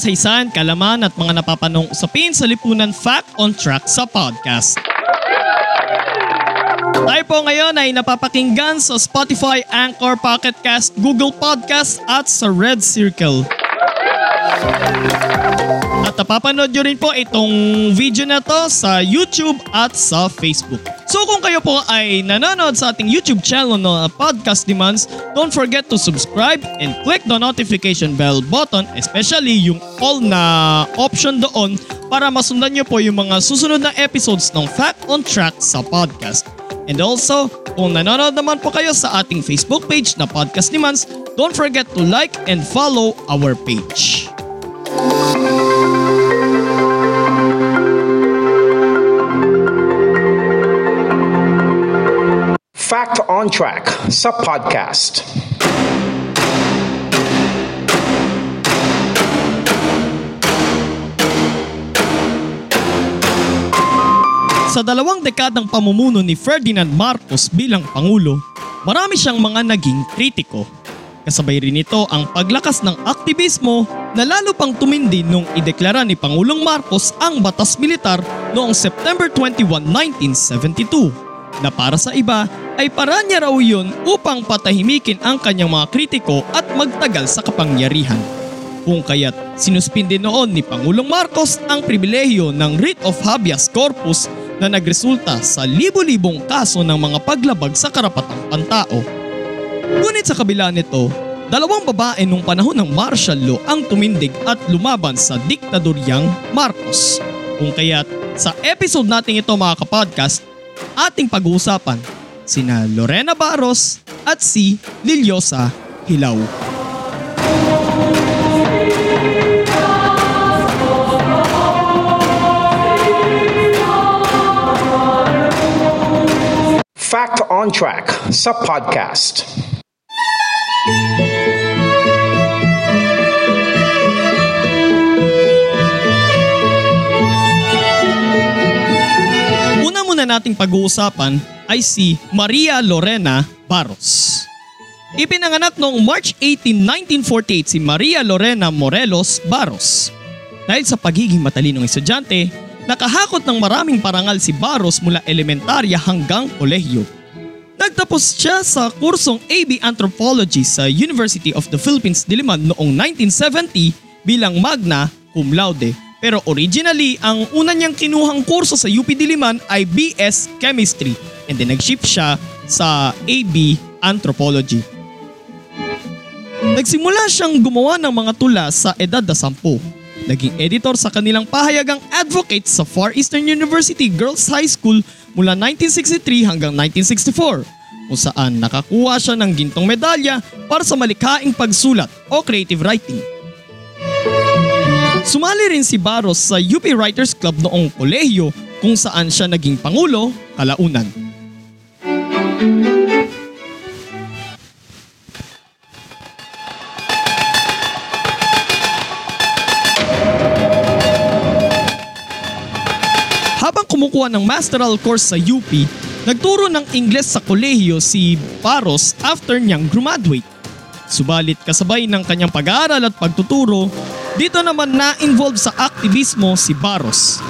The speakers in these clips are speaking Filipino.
Kasaysayan, kalaman at mga napapanong usapin sa lipunan Fact on Track sa podcast. Tayo po ngayon ay napapakinggan sa Spotify, Anchor, Pocket Cast, Google Podcast at sa Red Circle. At napapanood nyo rin po itong video na to sa YouTube at sa Facebook. So kung kayo po ay nanonood sa ating YouTube channel na Podcast Demands, don't forget to subscribe and click the notification bell button, especially yung all na option doon para masundan nyo po yung mga susunod na episodes ng Fact on Track sa podcast. And also, kung nanonood naman po kayo sa ating Facebook page na Podcast Demands, don't forget to like and follow our page. Fact on Track sa podcast. Sa dalawang dekadang pamumuno ni Ferdinand Marcos bilang Pangulo, marami siyang mga naging kritiko. Kasabay rin nito ang paglakas ng aktivismo na lalo pang tumindi nung ideklara ni Pangulong Marcos ang batas militar noong September 21, 1972 na para sa iba ay paraan niya raw yun upang patahimikin ang kanyang mga kritiko at magtagal sa kapangyarihan. Kung kaya't sinuspindi noon ni Pangulong Marcos ang pribilehiyo ng writ of habeas corpus na nagresulta sa libo-libong kaso ng mga paglabag sa karapatang pantao. Ngunit sa kabila nito, dalawang babae nung panahon ng martial law ang tumindig at lumaban sa diktadoryang Marcos. Kung kaya't sa episode natin ito mga kapodcast, ating pag-uusapan sina Lorena Barros at si Liliosa Hilaw. Fact on Track sa podcast. Nating pag-uusapan ay si Maria Lorena Barros. Ipinanganak noong March 18, 1948 si Maria Lorena Morelos Barros. Dahil sa pagiging matalinong estudyante, nakahakot ng maraming parangal si Barros mula elementarya hanggang kolehiyo. Nagtapos siya sa kursong AB Anthropology sa University of the Philippines Diliman noong 1970 bilang magna cum laude. Pero originally, ang una niyang kinuhang kurso sa UP Diliman ay BS Chemistry and then nag-shift siya sa AB Anthropology. Nagsimula siyang gumawa ng mga tula sa edad na sampu. Naging editor sa kanilang pahayagang advocate sa Far Eastern University Girls High School mula 1963 hanggang 1964 kung saan nakakuha siya ng gintong medalya para sa malikhaing pagsulat o creative writing. Sumali rin si Barros sa UP Writers Club noong kolehiyo kung saan siya naging pangulo kalaunan. Habang kumukuha ng masteral course sa UP, nagturo ng Ingles sa kolehiyo si Barros after niyang graduate. Subalit kasabay ng kanyang pag-aaral at pagtuturo, dito naman na-involve sa aktivismo si Barros.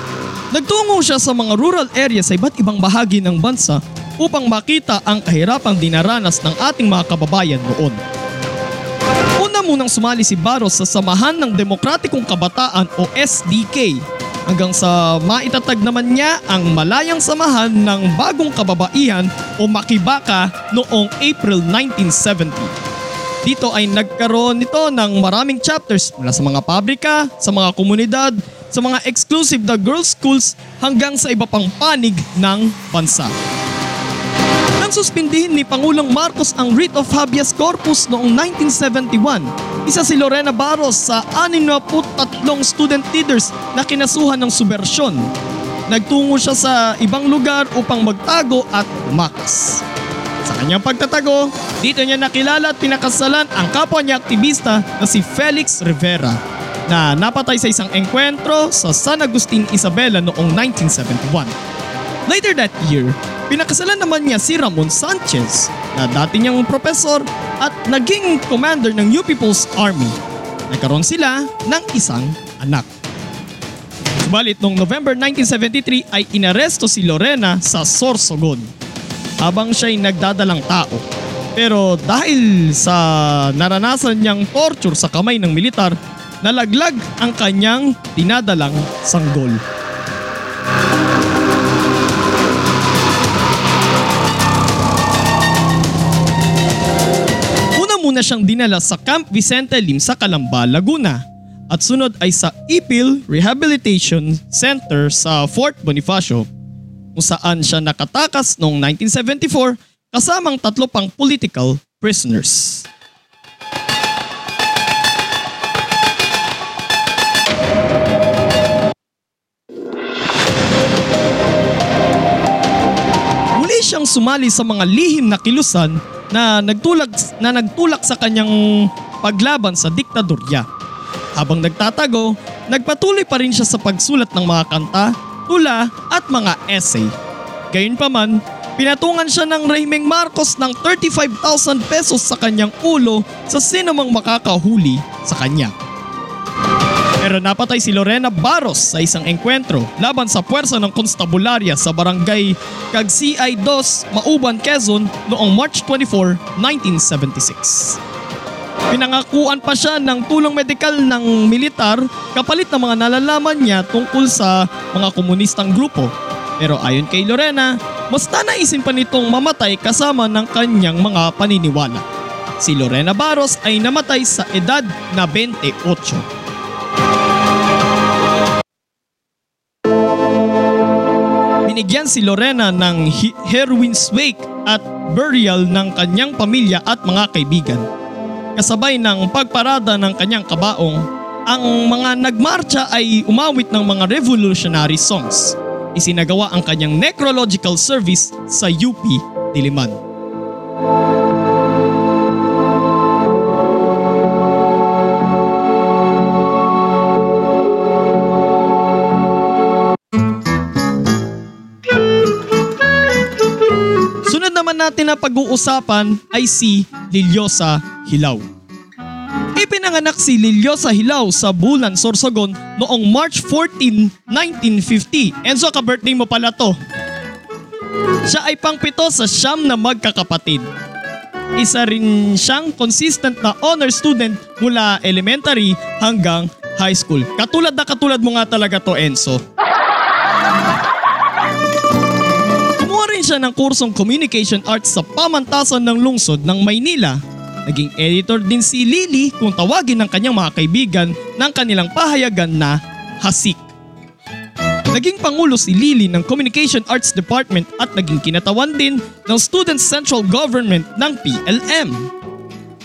Nagtungo siya sa mga rural area sa iba't ibang bahagi ng bansa upang makita ang kahirapang dinaranas ng ating mga kababayan noon. Una munang sumali si Barros sa Samahan ng Demokratikong Kabataan o SDK hanggang sa maitatag naman niya ang malayang samahan ng bagong kababaihan o Makibaka noong April 1970. Dito ay nagkaroon nito ng maraming chapters mula sa mga pabrika, sa mga komunidad, sa mga exclusive na girls schools hanggang sa iba pang panig ng bansa. Nang suspindihin ni Pangulong Marcos ang writ of habeas corpus noong 1971, isa si Lorena Barros sa 63 student leaders na kinasuhan ng subversyon. Nagtungo siya sa ibang lugar upang magtago at umakas. Sa kanyang pagtatago, dito niya nakilala at pinakasalan ang kapwa niya aktivista na si Felix Rivera na napatay sa isang engkwentro sa San Agustin Isabela noong 1971. Later that year, pinakasalan naman niya si Ramon Sanchez na dati niyang profesor at naging commander ng New People's Army. Nagkaroon sila ng isang anak. Subalit noong November 1973 ay inaresto si Lorena sa Sorsogon habang siya'y nagdadalang tao. Pero dahil sa naranasan niyang torture sa kamay ng militar, nalaglag ang kanyang dinadalang sanggol. Una muna siyang dinala sa Camp Vicente Lim sa Calamba, Laguna at sunod ay sa Ipil Rehabilitation Center sa Fort Bonifacio kung saan siya nakatakas noong 1974 kasamang tatlo pang political prisoners. Muli siyang sumali sa mga lihim na kilusan na nagtulak na nagtulak sa kanyang paglaban sa diktadorya. Habang nagtatago, nagpatuloy pa rin siya sa pagsulat ng mga kanta, tula at mga essay. Gayunpaman, pinatungan siya ng Raymeng Marcos ng 35,000 pesos sa kanyang ulo sa sinumang makakahuli sa kanya. Pero napatay si Lorena Barros sa isang engkwentro laban sa puwersa ng konstabularia sa barangay Cagsiay 2, Mauban, Quezon noong March 24, 1976. Pinangakuan pa siya ng tulong medikal ng militar kapalit ng mga nalalaman niya tungkol sa mga komunistang grupo. Pero ayon kay Lorena, mas nanaisin pa nitong mamatay kasama ng kanyang mga paniniwala. Si Lorena Barros ay namatay sa edad na 28. Binigyan si Lorena ng heroin's wake at burial ng kanyang pamilya at mga kaibigan. Kasabay ng pagparada ng kanyang kabaong, ang mga nagmarcha ay umawit ng mga revolutionary songs. Isinagawa ang kanyang necrological service sa UP Diliman. Sunod naman natin na pag-uusapan ay si Liliosa Hilaw. Ipinanganak si Liliosa Hilaw sa Bulan, Sorsogon noong March 14, 1950. Enzo, ka-birthday mo pala to. Siya ay pangpito sa siyam na magkakapatid. Isa rin siyang consistent na honor student mula elementary hanggang high school. Katulad na katulad mo nga talaga to, Enzo. Kumuha rin siya ng kursong Communication Arts sa pamantasan ng lungsod ng Maynila. Naging editor din si Lily kung tawagin ng kanyang mga kaibigan ng kanilang pahayagan na Hasik. Naging pangulo si Lily ng Communication Arts Department at naging kinatawan din ng Student Central Government ng PLM.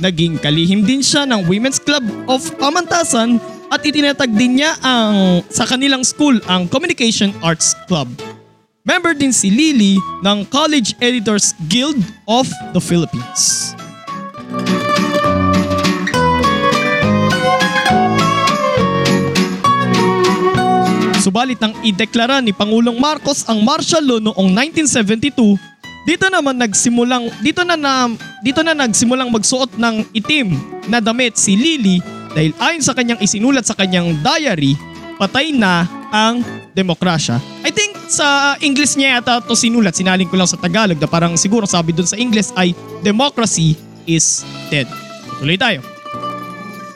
Naging kalihim din siya ng Women's Club of Pamantasan at itinatag din niya ang sa kanilang school ang Communication Arts Club. Member din si Lily ng College Editors Guild of the Philippines. Subalit nang ideklara ni Pangulong Marcos ang martial law noong 1972, dito naman nagsimulang dito na, na dito na nagsimulang magsuot ng itim na damit si Lily dahil ayon sa kanyang isinulat sa kanyang diary, patay na ang demokrasya. I think sa English niya yata to sinulat, sinalin ko lang sa Tagalog na parang siguro sabi dun sa English ay democracy is dead. Tuloy tayo.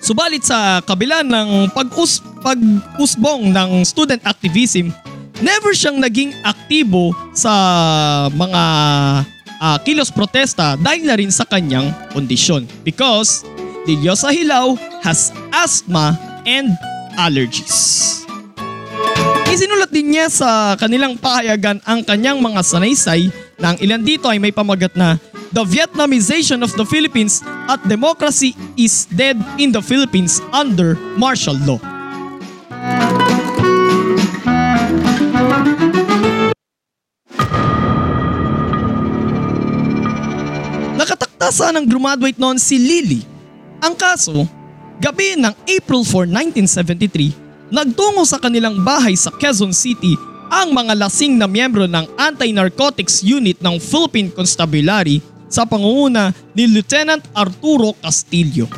Subalit sa kabila ng pag-us pag-usbong ng student activism, never siyang naging aktibo sa mga ah, kilos protesta dahil na rin sa kanyang kondisyon. Because Liliosa Hilaw has asthma and allergies. Isinulat din niya sa kanilang pahayagan ang kanyang mga sanaysay na ang ilan dito ay may pamagat na The Vietnamization of the Philippines at Democracy is Dead in the Philippines under Martial Law. Nakatakta ng graduate noon si Lily. Ang kaso, gabi ng April 4, 1973, nagtungo sa kanilang bahay sa Quezon City ang mga lasing na miyembro ng Anti-Narcotics Unit ng Philippine Constabulary sa pangunguna ni Lieutenant Arturo Castillo.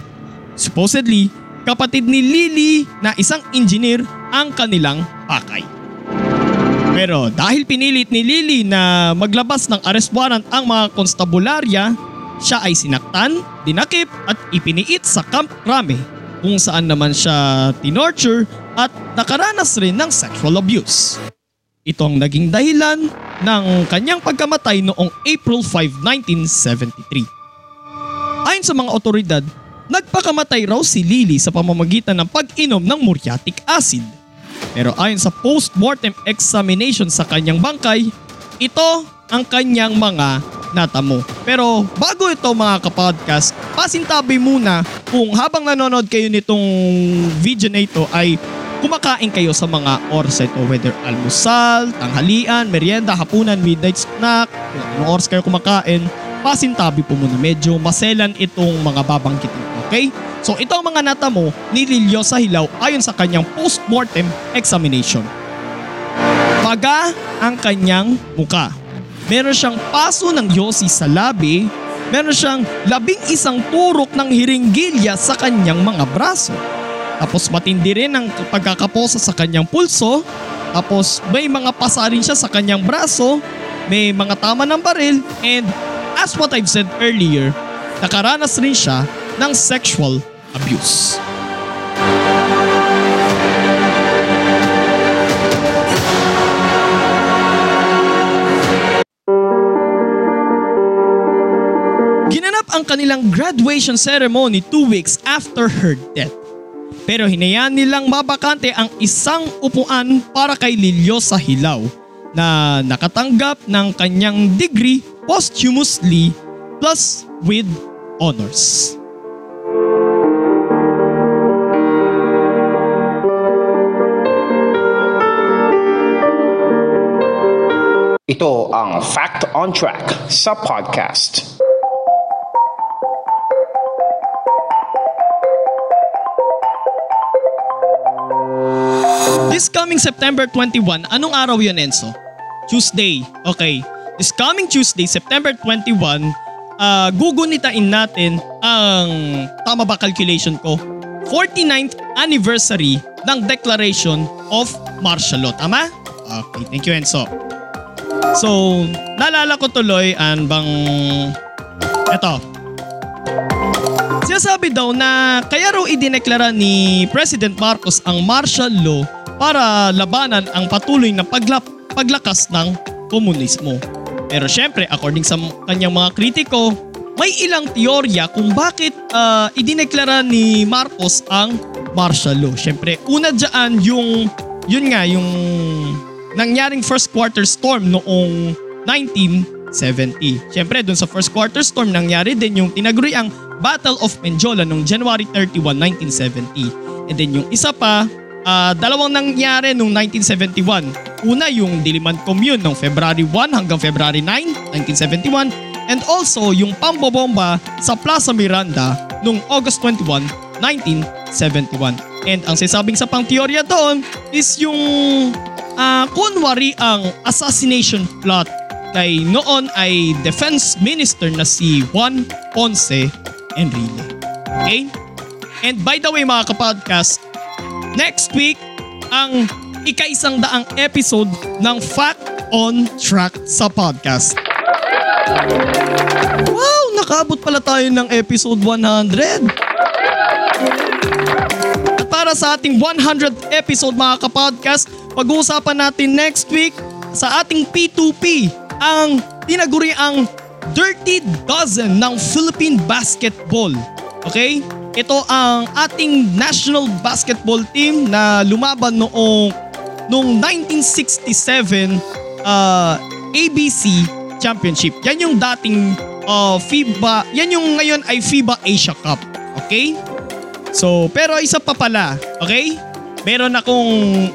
Supposedly, kapatid ni Lily na isang engineer ang kanilang pakay. Pero dahil pinilit ni Lily na maglabas ng arrest warrant ang mga konstabularya, siya ay sinaktan, dinakip at ipiniit sa Camp Crame kung saan naman siya tinorture at nakaranas rin ng sexual abuse. Ito ang naging dahilan ng kanyang pagkamatay noong April 5, 1973. Ayon sa mga otoridad, nagpakamatay raw si Lily sa pamamagitan ng pag-inom ng muriatic acid. Pero ayon sa post-mortem examination sa kanyang bangkay, ito ang kanyang mga natamo. Pero bago ito mga kapodcast, pasintabi muna kung habang nanonood kayo nitong video na ito ay kumakain kayo sa mga oras ito whether almusal, tanghalian, merienda, hapunan, midnight snack, kung anong oras kayo kumakain, pasintabi po muna. Medyo maselan itong mga babangkitin okay? So ito ang mga natamo ni Lilio sa hilaw ayon sa kanyang post-mortem examination. Paga ang kanyang muka. Meron siyang paso ng yosi sa labi, meron siyang labing isang turok ng hiringgilya sa kanyang mga braso tapos matindi rin ang pagkakaposa sa kanyang pulso. Tapos may mga pasa rin siya sa kanyang braso. May mga tama ng baril. And as what I've said earlier, nakaranas rin siya ng sexual abuse. Ginanap ang kanilang graduation ceremony two weeks after her death. Pero hinayaan nilang mabakante ang isang upuan para kay Lilio sa Hilaw na nakatanggap ng kanyang degree posthumously plus with honors. Ito ang Fact on Track sa podcast. This coming September 21, anong araw yun Enzo? Tuesday. Okay. This coming Tuesday, September 21, uh, gugunitain natin ang, tama ba calculation ko? 49th anniversary ng Declaration of Martial Law. Tama? Okay, thank you Enzo. So, naalala ko tuloy an bang eto. Sinasabi daw na kaya raw idineklara ni President Marcos ang martial law para labanan ang patuloy na paglap, paglakas ng komunismo. Pero syempre, according sa kanyang mga kritiko, may ilang teorya kung bakit uh, idineklara ni Marcos ang martial law. Syempre, una dyan yung, yun nga, yung nangyaring first quarter storm noong 1970. Syempre, dun sa first quarter storm, nangyari din yung tinaguri ang Battle of Menjola noong January 31, 1970. And then yung isa pa, uh, dalawang nangyari noong 1971. Una yung Diliman Commune noong February 1 hanggang February 9, 1971 and also yung pambobomba sa Plaza Miranda noong August 21, 1971. And ang sasabing sa pang doon is yung uh, kunwari ang assassination plot kay noon ay Defense Minister na si Juan Ponce Enrile. Okay? And by the way mga kapodcast, next week ang ika-isang daang episode ng Fact on Track sa podcast. Wow! Nakabot pala tayo ng episode 100. At para sa ating 100th episode mga kapodcast, pag-uusapan natin next week sa ating P2P ang tinaguri ang Dirty Dozen ng Philippine Basketball. Okay? Ito ang ating national basketball team na lumaban noong noong 1967 uh, ABC Championship. Yan yung dating uh, FIBA, yan yung ngayon ay FIBA Asia Cup. Okay? So, pero isa pa pala, okay? Meron akong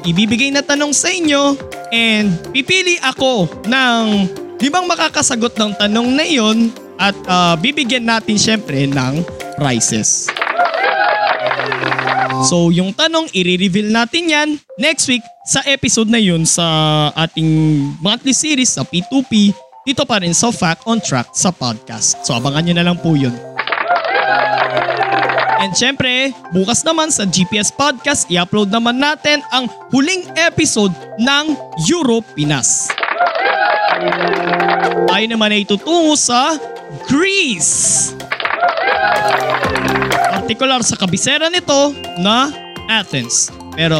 ibibigay na tanong sa inyo and pipili ako ng limang makakasagot ng tanong na iyon at uh, bibigyan natin syempre ng prizes. So yung tanong, i-reveal natin yan next week sa episode na yun sa ating monthly series sa P2P dito pa rin sa Fact on Track sa podcast. So abangan nyo na lang po yun. And syempre, bukas naman sa GPS Podcast, i-upload naman natin ang huling episode ng Euro Pinas. Tayo naman ay tutungo sa Greece. Particular sa kabisera nito na Athens. Pero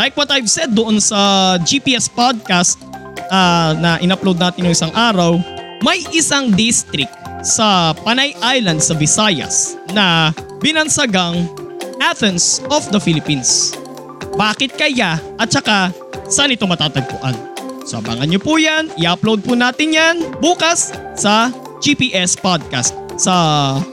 like what I've said doon sa GPS Podcast uh, na in-upload natin ng isang araw, may isang district sa Panay Island sa Visayas na binansagang Athens of the Philippines. Bakit kaya at saka saan ito matatagpuan? So abangan nyo po yan, i-upload po natin yan bukas sa GPS Podcast sa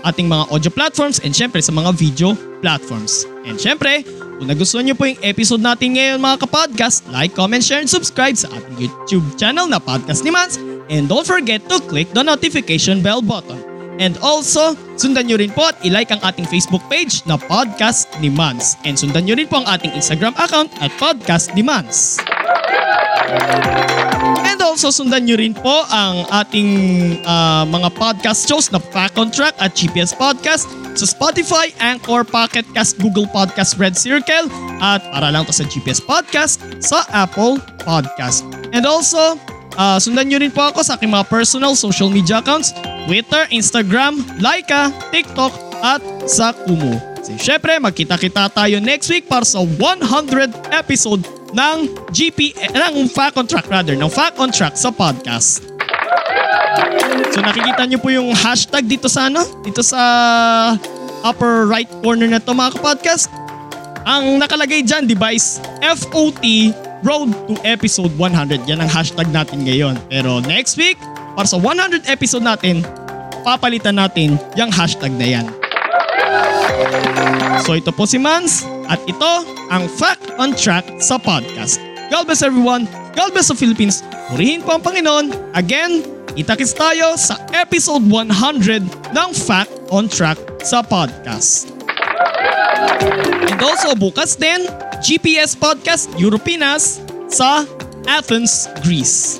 ating mga audio platforms and syempre sa mga video platforms. And syempre, kung nagustuhan nyo po yung episode natin ngayon mga kapodcast, like, comment, share, and subscribe sa ating YouTube channel na Podcast ni Mans And don't forget to click the notification bell button. And also, sundan nyo rin po at ilike ang ating Facebook page na Podcast ni Mans. And sundan nyo rin po ang ating Instagram account at Podcast ni Mans. And also, sundan nyo rin po ang ating uh, mga podcast shows na Fact on Track at GPS Podcast sa Spotify, Anchor, Pocket Cast, Google Podcast, Red Circle, at para lang to sa GPS Podcast sa Apple Podcast. And also, Uh, sundan nyo rin po ako sa aking mga personal social media accounts, Twitter, Instagram, Laika, TikTok, at sa Kumu. So, syempre, magkita-kita tayo next week para sa 100 episode ng GP, eh, ng Fact on Track rather, ng Fact on Track sa podcast. So nakikita nyo po yung hashtag dito sa ano? Dito sa upper right corner na to mga kapodcast. Ang nakalagay dyan, device, FOT Road to episode 100. Yan ang hashtag natin ngayon. Pero next week, para sa 100 episode natin, papalitan natin yung hashtag na yan. So ito po si Mans at ito ang Fact on Track sa podcast. God bless everyone. God bless the Philippines. Purihin po ang Panginoon. Again, itakis tayo sa episode 100 ng Fact on Track sa podcast. And also bukas din, GPS Podcast Europinas sa Athens, Greece.